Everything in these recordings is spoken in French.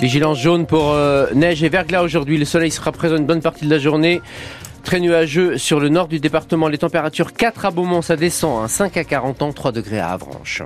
Vigilance jaune pour euh, neige et verglas aujourd'hui. Le soleil sera présent une bonne partie de la journée. Très nuageux sur le nord du département. Les températures 4 à Beaumont, ça descend. 5 hein. à 40 ans, 3 degrés à Avranches.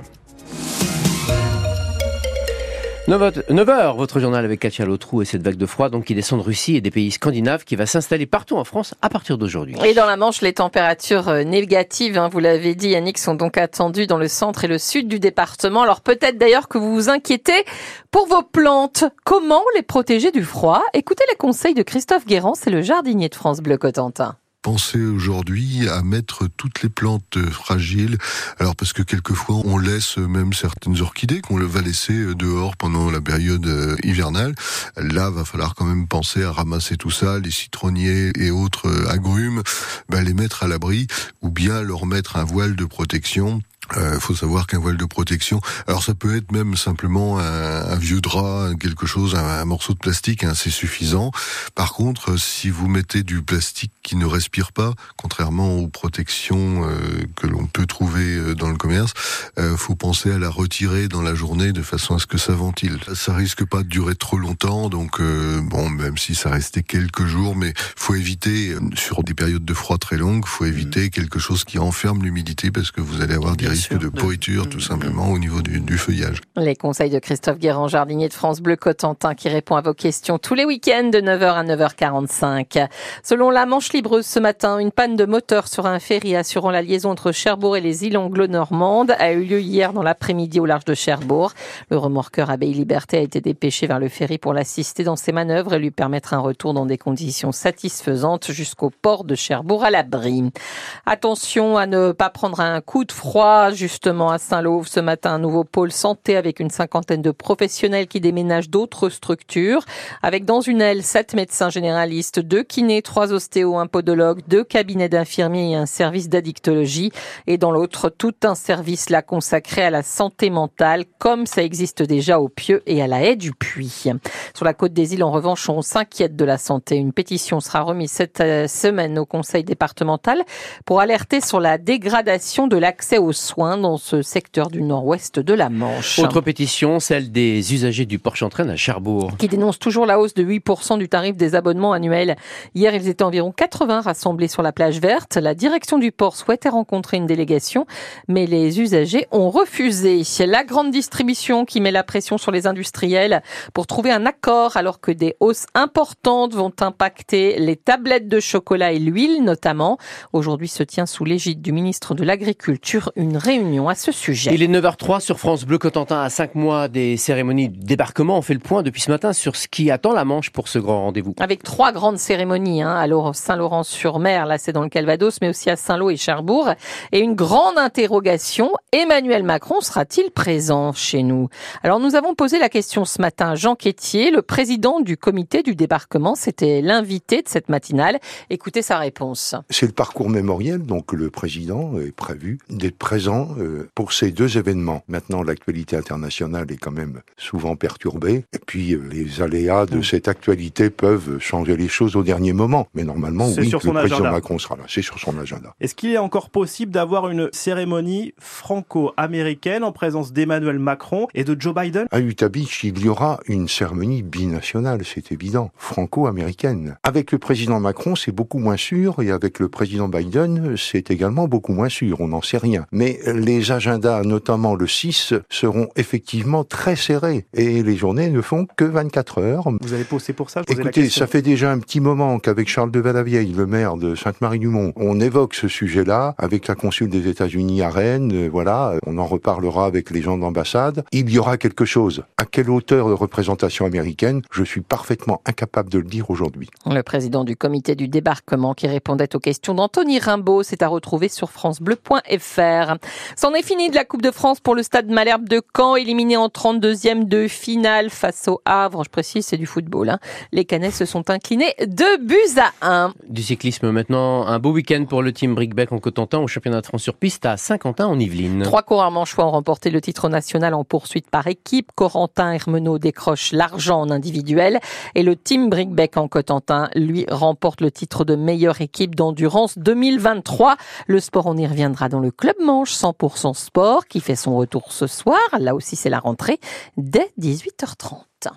9h, votre journal avec Katia Lotrou et cette vague de froid donc qui descend de Russie et des pays scandinaves qui va s'installer partout en France à partir d'aujourd'hui. Et dans la Manche, les températures euh, négatives, hein, vous l'avez dit Yannick, sont donc attendues dans le centre et le sud du département. Alors peut-être d'ailleurs que vous vous inquiétez pour vos plantes. Comment les protéger du froid? Écoutez les conseils de Christophe Guérand, c'est le jardinier de France Bleu Cotentin penser aujourd'hui à mettre toutes les plantes fragiles? Alors parce que quelquefois on laisse même certaines orchidées qu'on va laisser dehors pendant la période euh, hivernale. Là, va falloir quand même penser à ramasser tout ça, les citronniers et autres agrumes, ben, les mettre à l'abri ou bien leur mettre un voile de protection il euh, faut savoir qu'un voile de protection, alors ça peut être même simplement un, vieux drap, quelque chose, un, morceau de plastique, hein, c'est suffisant. Par contre, si vous mettez du plastique qui ne respire pas, contrairement aux protections euh, que l'on peut trouver euh, dans le commerce, euh, faut penser à la retirer dans la journée de façon à ce que ça ventile. Ça risque pas de durer trop longtemps, donc bon, même si ça restait quelques jours, mais faut éviter sur des périodes de froid très longues, faut éviter quelque chose qui enferme l'humidité parce que vous allez avoir des risque de pourriture, tout simplement, au niveau du, du, feuillage. Les conseils de Christophe Guérand, jardinier de France Bleu Cotentin, qui répond à vos questions tous les week-ends de 9h à 9h45. Selon la Manche Libreuse ce matin, une panne de moteur sur un ferry assurant la liaison entre Cherbourg et les îles anglo-normandes a eu lieu hier dans l'après-midi au large de Cherbourg. Le remorqueur Abbaye Liberté a été dépêché vers le ferry pour l'assister dans ses manœuvres et lui permettre un retour dans des conditions satisfaisantes jusqu'au port de Cherbourg à l'abri. Attention à ne pas prendre un coup de froid justement à Saint-Lô ce matin un nouveau pôle santé avec une cinquantaine de professionnels qui déménagent d'autres structures, avec dans une aile sept médecins généralistes, deux kinés, trois ostéos, un podologue, deux cabinets d'infirmiers et un service d'addictologie, et dans l'autre tout un service là consacré à la santé mentale, comme ça existe déjà au Pieux et à la haie du Puy. Sur la côte des îles, en revanche, on s'inquiète de la santé. Une pétition sera remise cette euh, semaine au conseil départemental pour alerter sur la dégradation de l'accès aux soins dans ce secteur du nord-ouest de la Manche. Autre pétition, celle des usagers du Porche-Entraîne à Cherbourg. Qui dénonce toujours la hausse de 8% du tarif des abonnements annuels. Hier, ils étaient environ 80 rassemblés sur la plage verte. La direction du port souhaitait rencontrer une délégation, mais les usagers ont refusé. La grande distribution qui met la pression sur les industriels pour trouver un accord alors que des hausses importantes vont impacter les tablettes de chocolat et l'huile notamment. Aujourd'hui se tient sous l'égide du ministre de l'Agriculture une réunion à ce sujet. Il est 9h03 sur France Bleu Cotentin à 5 mois des cérémonies de débarquement. On fait le point depuis ce matin sur ce qui attend la Manche pour ce grand rendez-vous. Avec trois grandes cérémonies, hein, à Saint-Laurent-sur-Mer, là c'est dans le Calvados, mais aussi à Saint-Lô et Cherbourg. Et une grande interrogation, Emmanuel Macron sera-t-il présent chez nous? Alors nous avons posé la question ce matin à Jean Quétier, le président du comité du débarquement. C'était l'invité de cette matinale. Écoutez sa réponse. C'est le parcours mémoriel, donc le président est prévu d'être présent euh, pour ces deux événements. Maintenant, l'actualité internationale est quand même souvent perturbée, et puis euh, les aléas de mm. cette actualité peuvent changer les choses au dernier moment. Mais normalement, oui, le président Macron sera là. C'est sur son agenda. Est-ce qu'il est encore possible d'avoir une cérémonie franco-américaine en présence d'Emmanuel Macron et de Joe Biden? À Utah Beach, il y aura une cérémonie binationale, c'est évident, franco-américaine. Avec le président Macron, c'est beaucoup moins sûr, et avec le président Biden, c'est également beaucoup moins sûr. On n'en sait rien. Mais les agendas, notamment le 6, seront effectivement très serrés et les journées ne font que 24 heures. Vous avez posé pour ça Écoutez, ça fait déjà un petit moment qu'avec Charles de Valavieille, le maire de Sainte-Marie-du-Mont, on évoque ce sujet-là avec la consul des États-Unis à Rennes. Euh, voilà, on en reparlera avec les gens d'ambassade. Il y aura quelque chose. À quelle hauteur de représentation américaine Je suis parfaitement incapable de le dire aujourd'hui. Le président du comité du débarquement qui répondait aux questions d'Anthony Rimbaud, c'est à retrouver sur francebleu.fr. C'en est fini de la Coupe de France pour le stade Malherbe de Caen, éliminé en 32e de finale face au Havre. Je précise, c'est du football. Hein. Les Canets se sont inclinés de buts à 1. Du cyclisme maintenant, un beau week-end pour le team Brickbeck en Cotentin au championnat de France sur piste à Saint-Quentin en Yvelines. Trois coureurs manchois ont remporté le titre national en poursuite par équipe. Corentin Hermenot décroche l'argent en individuel et le team Brickbeck en Cotentin, lui, remporte le titre de meilleure équipe d'endurance 2023. Le sport, on y reviendra dans le club manche 100% sport qui fait son retour ce soir. Là aussi, c'est la rentrée dès 18h30.